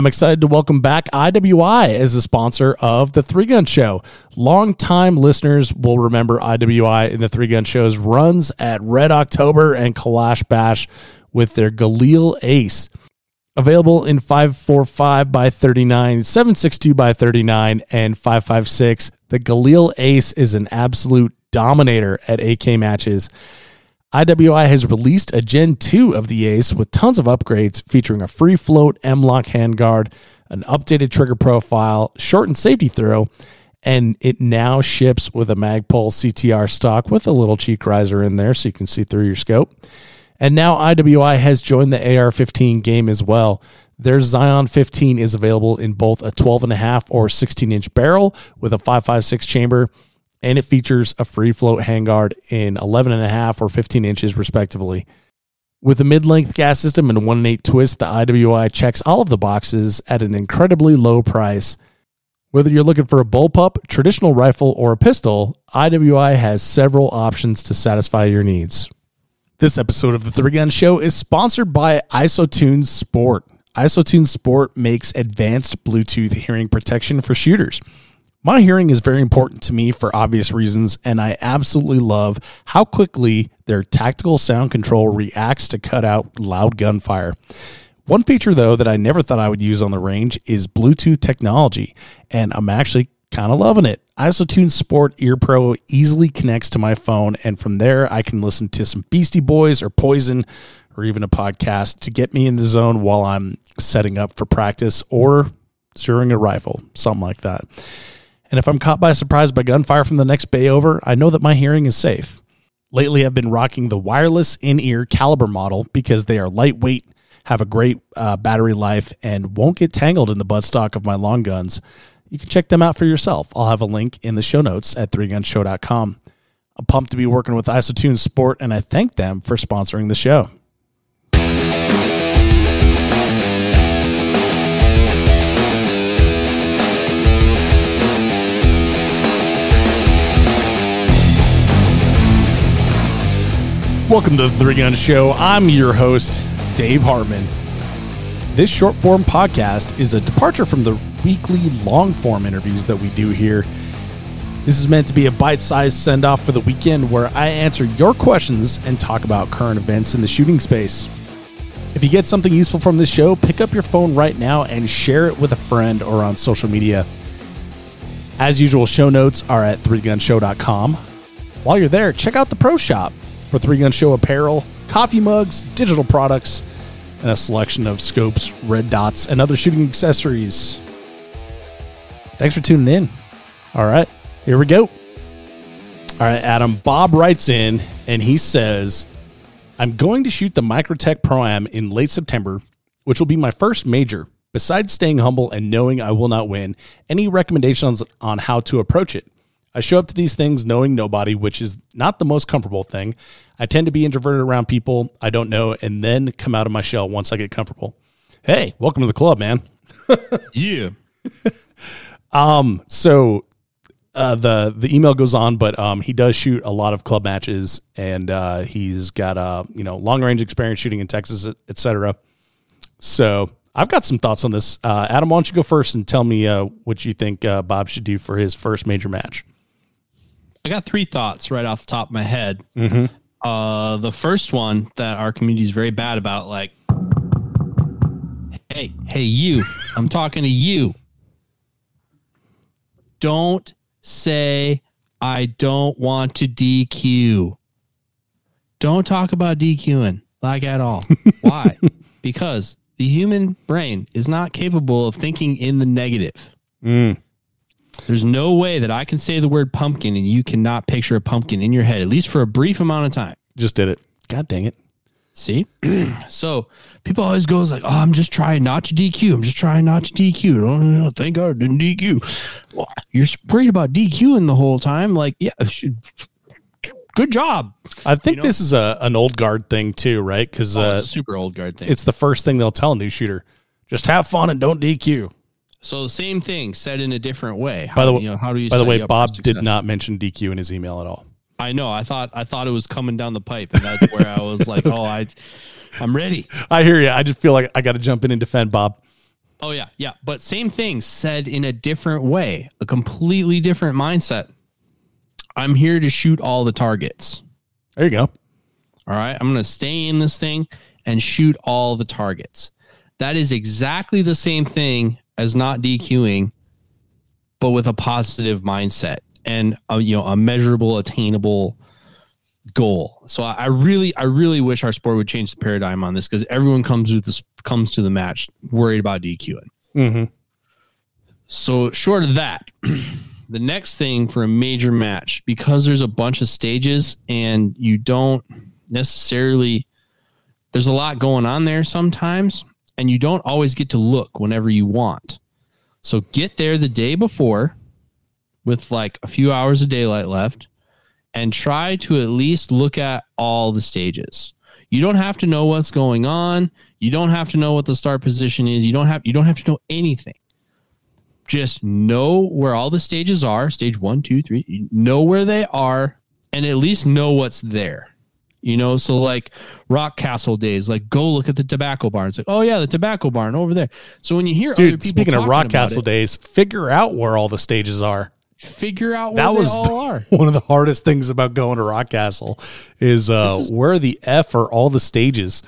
I'm excited to welcome back IWI as a sponsor of the Three Gun Show. Longtime listeners will remember IWI in the Three Gun Show's runs at Red October and Kalash Bash with their Galil Ace. Available in 545 by 39, 762 by 39, and 556. The Galil Ace is an absolute dominator at AK matches. IWI has released a Gen 2 of the Ace with tons of upgrades featuring a free float M-LOK handguard, an updated trigger profile, shortened safety throw, and it now ships with a Magpul CTR stock with a little cheek riser in there so you can see through your scope. And now IWI has joined the AR 15 game as well. Their Zion 15 is available in both a 12.5 or 16 inch barrel with a 5.56 chamber and it features a free float handguard in 11 and a half or 15 inches respectively. With a mid-length gas system and a 1 8 twist, the IWI checks all of the boxes at an incredibly low price. Whether you're looking for a bullpup, traditional rifle, or a pistol, IWI has several options to satisfy your needs. This episode of the Three Gun Show is sponsored by IsoTune Sport. IsoTune Sport makes advanced Bluetooth hearing protection for shooters. My hearing is very important to me for obvious reasons, and I absolutely love how quickly their tactical sound control reacts to cut out loud gunfire. One feature, though, that I never thought I would use on the range is Bluetooth technology, and I'm actually kind of loving it. IsoTune Sport Ear Pro easily connects to my phone, and from there, I can listen to some Beastie Boys or Poison or even a podcast to get me in the zone while I'm setting up for practice or zeroing a rifle, something like that. And if I'm caught by surprise by gunfire from the next bay over, I know that my hearing is safe. Lately, I've been rocking the wireless in ear caliber model because they are lightweight, have a great uh, battery life, and won't get tangled in the buttstock of my long guns. You can check them out for yourself. I'll have a link in the show notes at 3gunshow.com. I'm pumped to be working with Isotune Sport, and I thank them for sponsoring the show. Welcome to the Three Gun Show. I'm your host, Dave Hartman. This short form podcast is a departure from the weekly long form interviews that we do here. This is meant to be a bite sized send off for the weekend where I answer your questions and talk about current events in the shooting space. If you get something useful from this show, pick up your phone right now and share it with a friend or on social media. As usual, show notes are at 3gunshow.com. While you're there, check out the Pro Shop for Three Gun Show apparel, coffee mugs, digital products, and a selection of scopes, red dots, and other shooting accessories. Thanks for tuning in. All right, here we go. All right, Adam. Bob writes in and he says, I'm going to shoot the Microtech Pro Am in late September, which will be my first major. Besides staying humble and knowing I will not win, any recommendations on how to approach it? I show up to these things knowing nobody, which is not the most comfortable thing. I tend to be introverted around people I don't know and then come out of my shell once I get comfortable. Hey, welcome to the club, man. yeah. um, so uh, the the email goes on, but um, he does shoot a lot of club matches, and uh, he's got uh, you know long range experience shooting in Texas, etc. So I've got some thoughts on this. Uh, Adam, why don't you go first and tell me uh, what you think uh, Bob should do for his first major match? I got three thoughts right off the top of my head. Mm-hmm. Uh, the first one that our community is very bad about, like, hey, hey, you, I'm talking to you. Don't say I don't want to DQ. Don't talk about DQing like at all. Why? because the human brain is not capable of thinking in the negative. Mm. There's no way that I can say the word pumpkin and you cannot picture a pumpkin in your head, at least for a brief amount of time. Just did it. God dang it. See? so people always goes like, oh, I'm just trying not to DQ. I'm just trying not to DQ. Oh, no, thank God I didn't DQ. Well, you're worried about DQing the whole time. Like, yeah, good job. I think you know? this is a an old guard thing too, right? Because oh, uh, super old guard thing. It's the first thing they'll tell a new shooter: just have fun and don't DQ. So the same thing said in a different way. How, by the way, you know, how do you? By the way, Bob did not mention DQ in his email at all. I know. I thought I thought it was coming down the pipe, and that's where I was like, "Oh, I, I'm ready." I hear you. I just feel like I got to jump in and defend Bob. Oh yeah, yeah. But same thing said in a different way, a completely different mindset. I'm here to shoot all the targets. There you go. All right. I'm going to stay in this thing and shoot all the targets. That is exactly the same thing as not DQing, but with a positive mindset and a, you know a measurable, attainable goal. So I, I really, I really wish our sport would change the paradigm on this because everyone comes with this comes to the match worried about DQing. Mm-hmm. So short of that, the next thing for a major match because there's a bunch of stages and you don't necessarily there's a lot going on there sometimes and you don't always get to look whenever you want. So get there the day before with like a few hours of daylight left and try to at least look at all the stages. You don't have to know what's going on. You don't have to know what the start position is. You don't have you don't have to know anything. Just know where all the stages are, stage one, two, three, know where they are, and at least know what's there. You know, so like Rock Castle days, like go look at the tobacco barn. It's like, oh yeah, the tobacco barn over there. So when you hear other Dude, people speaking of Rock Castle it, days, figure out where all the stages are. figure out where That they was the- are. One of the hardest things about going to Rock Castle is, uh, is- where the F are all the stages.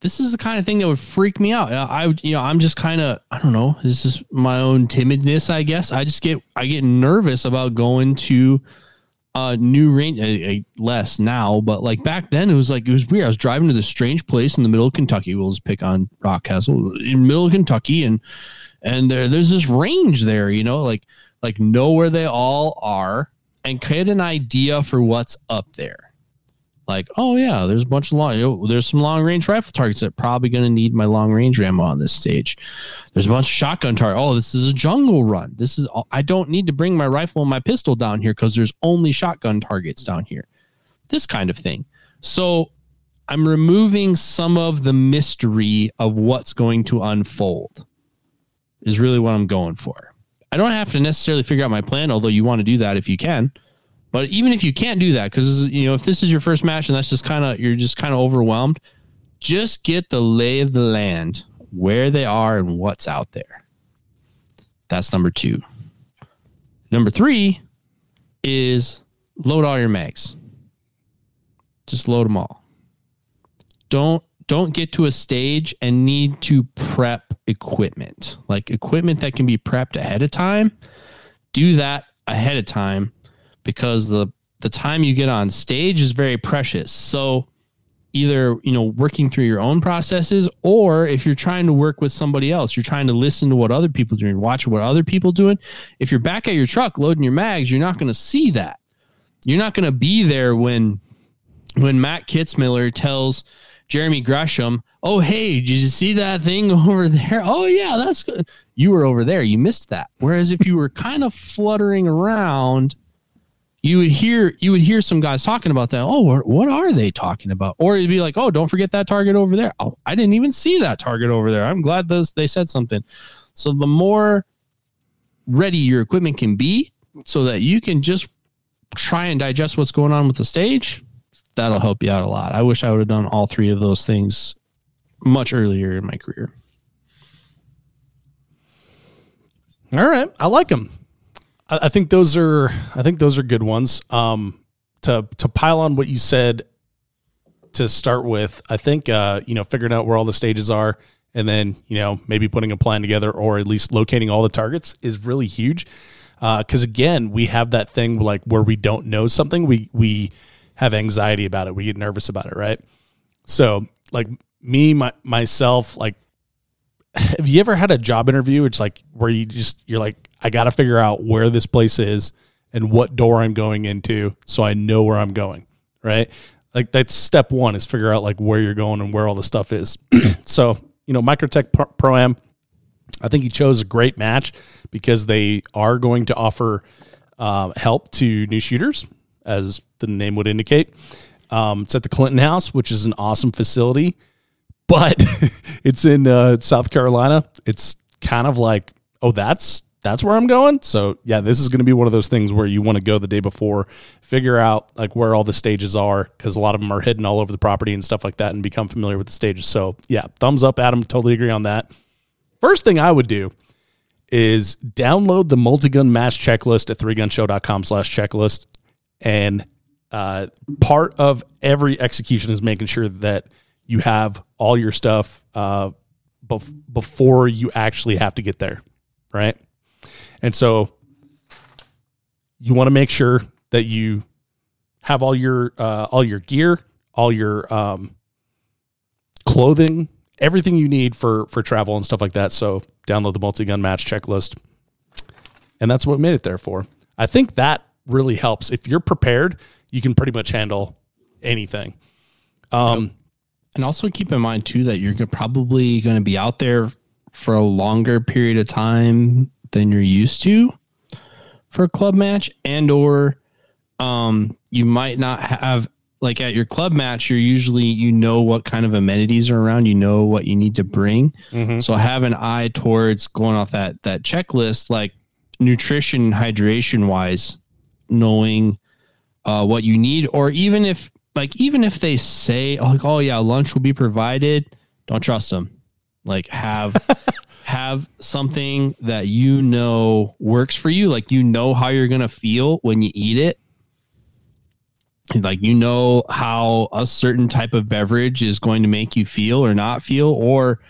this is the kind of thing that would freak me out. I, would- you know, I'm just kind of, I don't know. This is my own timidness, I guess. I just get, I get nervous about going to a new range. Uh, less now, but like back then, it was like it was weird. I was driving to this strange place in the middle of Kentucky. We'll just pick on Rock Castle in middle of Kentucky, and and there, there's this range there. You know, like like know where they all are and get an idea for what's up there like, oh yeah, there's a bunch of long, you know, there's some long range rifle targets that probably going to need my long range ammo on this stage. There's a bunch of shotgun targets. Oh, this is a jungle run. This is I don't need to bring my rifle and my pistol down here because there's only shotgun targets down here. This kind of thing. So I'm removing some of the mystery of what's going to unfold. Is really what I'm going for. I don't have to necessarily figure out my plan, although you want to do that if you can. But even if you can't do that, because you know if this is your first match and that's just kind of you're just kind of overwhelmed, just get the lay of the land, where they are and what's out there. That's number two. Number three is load all your mags. Just load them all. Don't don't get to a stage and need to prep equipment like equipment that can be prepped ahead of time. Do that ahead of time because the the time you get on stage is very precious. So either, you know, working through your own processes or if you're trying to work with somebody else, you're trying to listen to what other people are doing, watch what other people doing. If you're back at your truck loading your mags, you're not going to see that. You're not going to be there when when Matt Kitzmiller tells Jeremy Gresham, "Oh, hey, did you see that thing over there? Oh, yeah, that's good. You were over there. You missed that." Whereas if you were kind of fluttering around, you would hear you would hear some guys talking about that. Oh, what, are they talking about? Or it'd be like, "Oh, don't forget that target over there." Oh, I didn't even see that target over there. I'm glad those they said something. So the more ready your equipment can be, so that you can just try and digest what's going on with the stage, that'll help you out a lot. I wish I would have done all three of those things much earlier in my career. All right, I like them. I, think those are I think those are good ones. Um, to to pile on what you said to start with, I think uh, you know figuring out where all the stages are, and then you know maybe putting a plan together, or at least locating all the targets is really huge. Because again, we have that thing like where we don't know something, we we have anxiety about it, we get nervous about it, right? So like me, my myself, like have you ever had a job interview? It's like where you just you're like i gotta figure out where this place is and what door i'm going into so i know where i'm going right? Like that's step one is figure out like where you're going and where all the stuff is. So you know microtech Pro- pro am i think he chose a great match because they are going to offer uh, help to new shooters as the name would indicate. Um, it's at the clinton house which is an awesome facility but it's in uh, South Carolina. It's kind of like, oh, that's that's where I'm going. So yeah, this is going to be one of those things where you want to go the day before, figure out like where all the stages are because a lot of them are hidden all over the property and stuff like that, and become familiar with the stages. So yeah, thumbs up, Adam. Totally agree on that. first thing I would do is download the multi-gun match checklist at threegunshow.com slash checklist. And uh, part of every execution is making sure that you have all your stuff uh, bef- before you actually have to get there, right? And so you want to make sure that you have all your uh, all your gear, all your um, clothing, everything you need for for travel and stuff like that. So download the multi gun match checklist, and that's what made it there for. I think that really helps. If you're prepared, you can pretty much handle anything. Um, And also keep in mind too that you're probably going to be out there for a longer period of time than you're used to for a club match, and or um, you might not have like at your club match. You're usually you know what kind of amenities are around. You know what you need to bring. mhm. So have an eye towards going off that that checklist, like nutrition, hydration wise, knowing uh, what you need, or even if like even if they say oh, like oh yeah lunch will be provided, don't trust them. Like have have something that you know works for you, like you know how you're gonna feel when you eat it. Like you know how a certain type of beverage is going to make you feel or not feel, or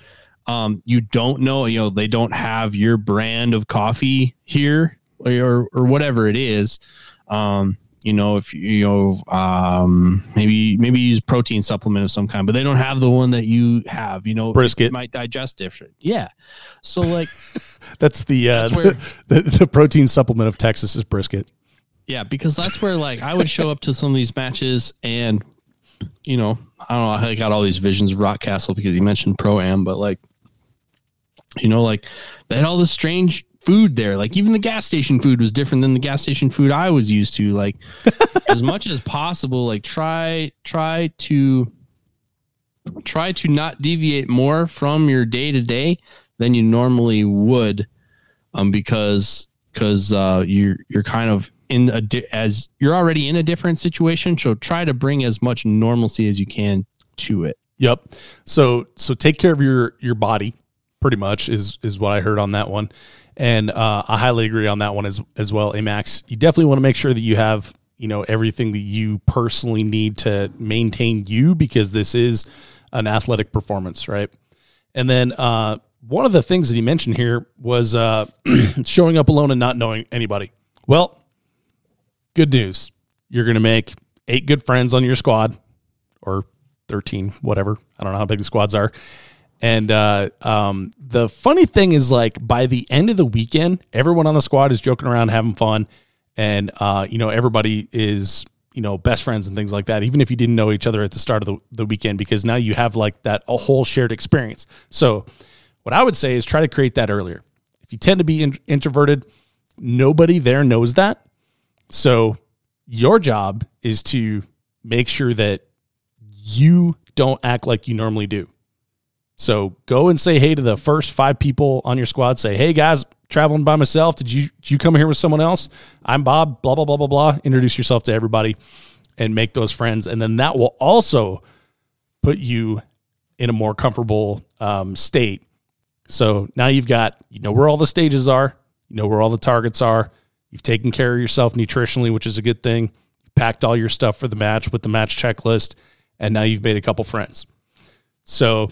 um, you don't know, you know, they don't have your brand of coffee here or, or whatever it is. Um, you know, if you, you know, um, maybe, maybe use protein supplement of some kind, but they don't have the one that you have, you know, Brisket. might digest different. Yeah. So like, That's the uh, That's where- the, the protein supplement of Texas is brisket. yeah, because that's where like I would show up to some of these matches and, you know, I don't know, I got all these visions of Rock Castle because you mentioned Pro Am, but like, you know, like they had all this strange food there. Like even the gas station food was different than the gas station food I was used to. Like as much as possible, like try try to try to not deviate more from your day to day than you normally would, um, because because uh, you're you're kind of in a di- as you're already in a different situation. So try to bring as much normalcy as you can to it. Yep. So so take care of your your body. Pretty much is is what I heard on that one, and uh, I highly agree on that one as as well. Amax, you definitely want to make sure that you have you know everything that you personally need to maintain you because this is an athletic performance, right? And then uh, one of the things that he mentioned here was uh, showing up alone and not knowing anybody. Well, good news. You're going to make eight good friends on your squad or 13, whatever. I don't know how big the squads are. And uh, um, the funny thing is, like, by the end of the weekend, everyone on the squad is joking around, having fun. And, uh, you know, everybody is, you know, best friends and things like that, even if you didn't know each other at the start of the, the weekend, because now you have like that a whole shared experience. So, what I would say is try to create that earlier. If you tend to be in- introverted, nobody there knows that. So, your job is to make sure that you don't act like you normally do. So go and say hey to the first five people on your squad. Say, hey guys, traveling by myself. Did you did you come here with someone else? I'm Bob. Blah blah blah blah blah. Introduce yourself to everybody, and make those friends. And then that will also put you in a more comfortable um, state. So now you've got you know where all the stages are. You know where all the targets are. You've taken care of yourself nutritionally, which is a good thing. You've packed all your stuff for the match with the match checklist, and now you've made a couple friends. So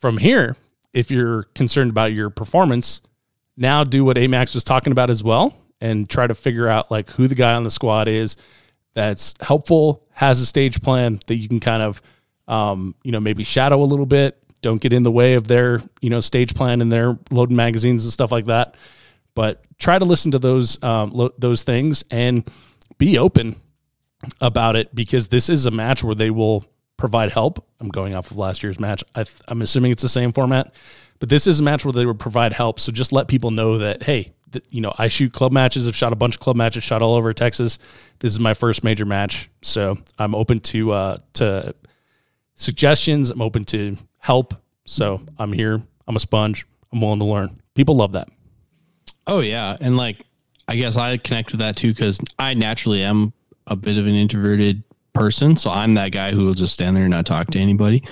from here, if you're concerned about your performance, now do what Amax was talking about as well and try to figure out like who the guy on the squad is that's helpful, has a stage plan that you can kind of um, you know, maybe shadow a little bit. Don't get in the way of their, you know, stage plan and their loading magazines and stuff like that. But try to listen to those um, lo- those things and be open about it because this is a match where they will provide help. I'm going off of last year's match. I I'm assuming it's the same format, but this is a match where they would provide help. So just let people know that hey, th- you know, I shoot club matches. I've shot a bunch of club matches, shot all over Texas. This is my first major match, so I'm open to uh, to suggestions. I'm open to help. So I'm here. I'm a sponge. I'm willing to learn. People love that. Oh yeah, and like I guess I connect with that too because I naturally am a bit of an introverted person, so I'm that guy who will just stand there and not talk to anybody.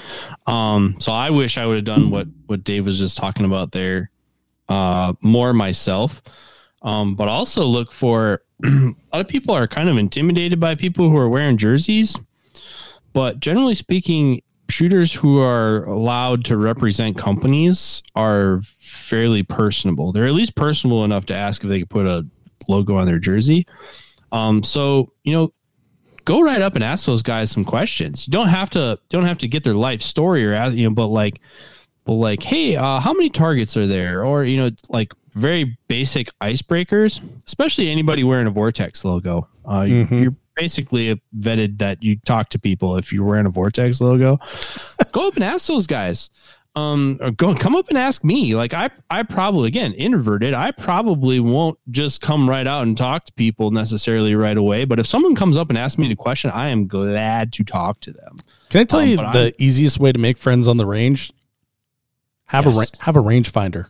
Um, so I wish I would have done what what Dave was just talking about there, uh, more myself, um, but also look for a lot of people are kind of intimidated by people who are wearing jerseys. But generally speaking, shooters who are allowed to represent companies are fairly personable. They're at least personable enough to ask if they could put a logo on their jersey. Um, so you know, go right up and ask those guys some questions. You don't have to don't have to get their life story or ask- you know, but like, but like, hey, uh, how many targets are there? Or you know, like very basic icebreakers, especially anybody wearing a Vortex logo. Uh, Mhm. You're basically vetted that you talk to people if you're wearing a Vortex logo. go up and ask those guys. Um, go come up and ask me. Like I, I probably again introverted. I probably won't just come right out and talk to people necessarily right away. But if someone comes up and asks me the question, I am glad to talk to them. Can I tell Um, you the I'm- easiest way to make friends on the range? Have a ra- have a rangefinder.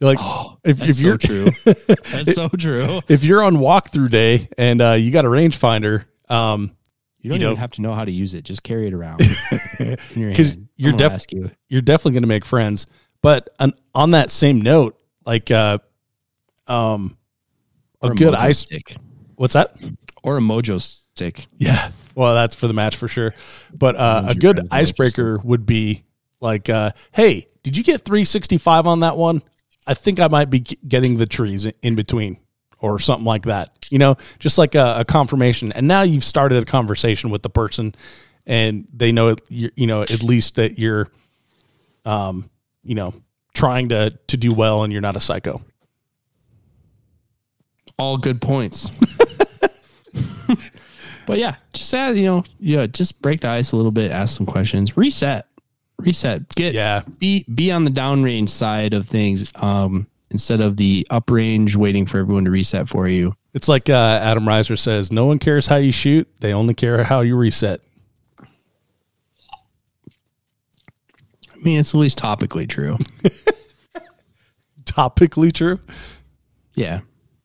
You're like Oh, if, if you're true. That's so true. if you're on walkthrough day and uh, you got a rangefinder, um, You don't You even know- have to know how to use it. Just carry it around. in your 'Cause hand. You're I'm gonna def- ask you. you're definitely going to make friends. But on, on that same note, like uh, um, a good ice. stick. What's that? or a mojo stick. Yeah. Well, that's for the match for sure. But uh, a good icebreaker would be like, uh, "Hey, did you get 365 on that one? I think I might be getting the trees in- in between, or something like that. You know, just like a, a confirmation. And now you've started a conversation with the person, and they know, you you know, at least that you're, um, you know, trying to to do well, and you're not a psycho. All good points. but yeah, just add, you know, yeah, just break the ice a little bit, ask some questions, reset, reset, get Yeah. be be on the downrange side of things, um, instead of the uprange waiting for everyone to reset for you. It's like uh, Adam Reiser says, "No one cares how you shoot; they only care how you reset." I mean, it's at least topically true. Topically true, yeah.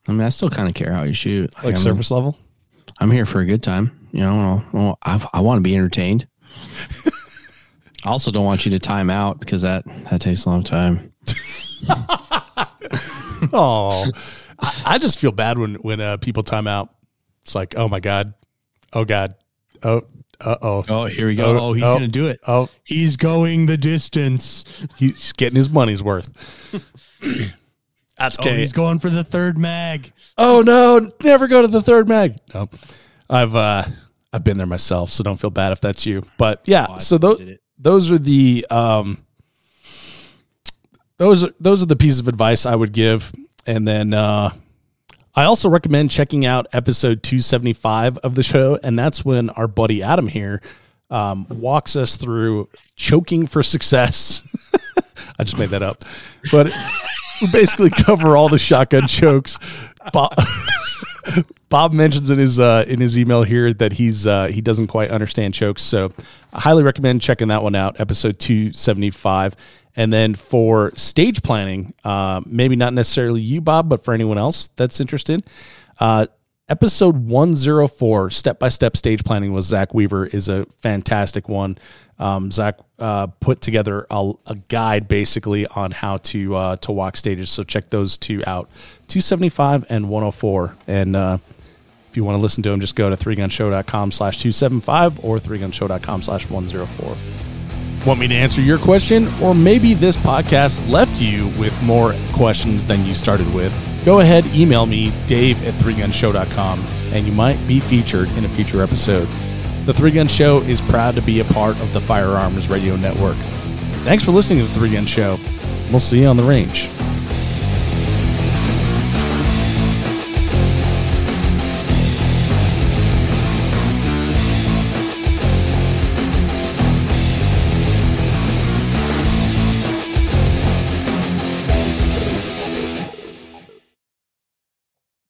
I mean, I still kind of care how you shoot. like I'm, surface level. I'm here for a good time. You know, well, I, I want to be entertained. I also don't want you to time out because that that takes a long time. Oh, I, I just feel bad when when uh, people time out. It's like, oh my god, oh god, oh, uh oh, Oh, here we go. Oh, Oh, he's oh. gonna do it. oh, He's going the distance. he's getting his money's worth. That's Oh, okay. he's going for the third mag. Oh no, never go to the third mag. No, I've uh, I've been there myself, so don't feel bad if that's you. But yeah, Oh, so those those are the um, those are, those are the pieces of advice I would give, and then uh, I also recommend checking out episode two seventy five of the show, and that's when our buddy Adam here um, walks us through choking for success. I just made that up, but we basically cover all the shotgun chokes. Bob, Bob mentions in his uh, in his email here that he's uh, he doesn't quite understand chokes, so I highly recommend checking that one out, episode two seventy five. And then for stage planning, uh, maybe not necessarily you, Bob, but for anyone else that's interested, uh, episode 104 step by step stage planning with Zach Weaver is a fantastic one. Um, Zach uh, put together a, a guide basically on how to uh, to walk stages. So check those two out 275 and 104. And uh, if you want to listen to them, just go to 3gunshow.com slash 275 or 3gunshow.com slash 104. Want me to answer your question? Or maybe this podcast left you with more questions than you started with? Go ahead, email me, dave at 3gunshow.com, and you might be featured in a future episode. The Three Gun Show is proud to be a part of the Firearms Radio Network. Thanks for listening to The Three Gun Show. We'll see you on the range.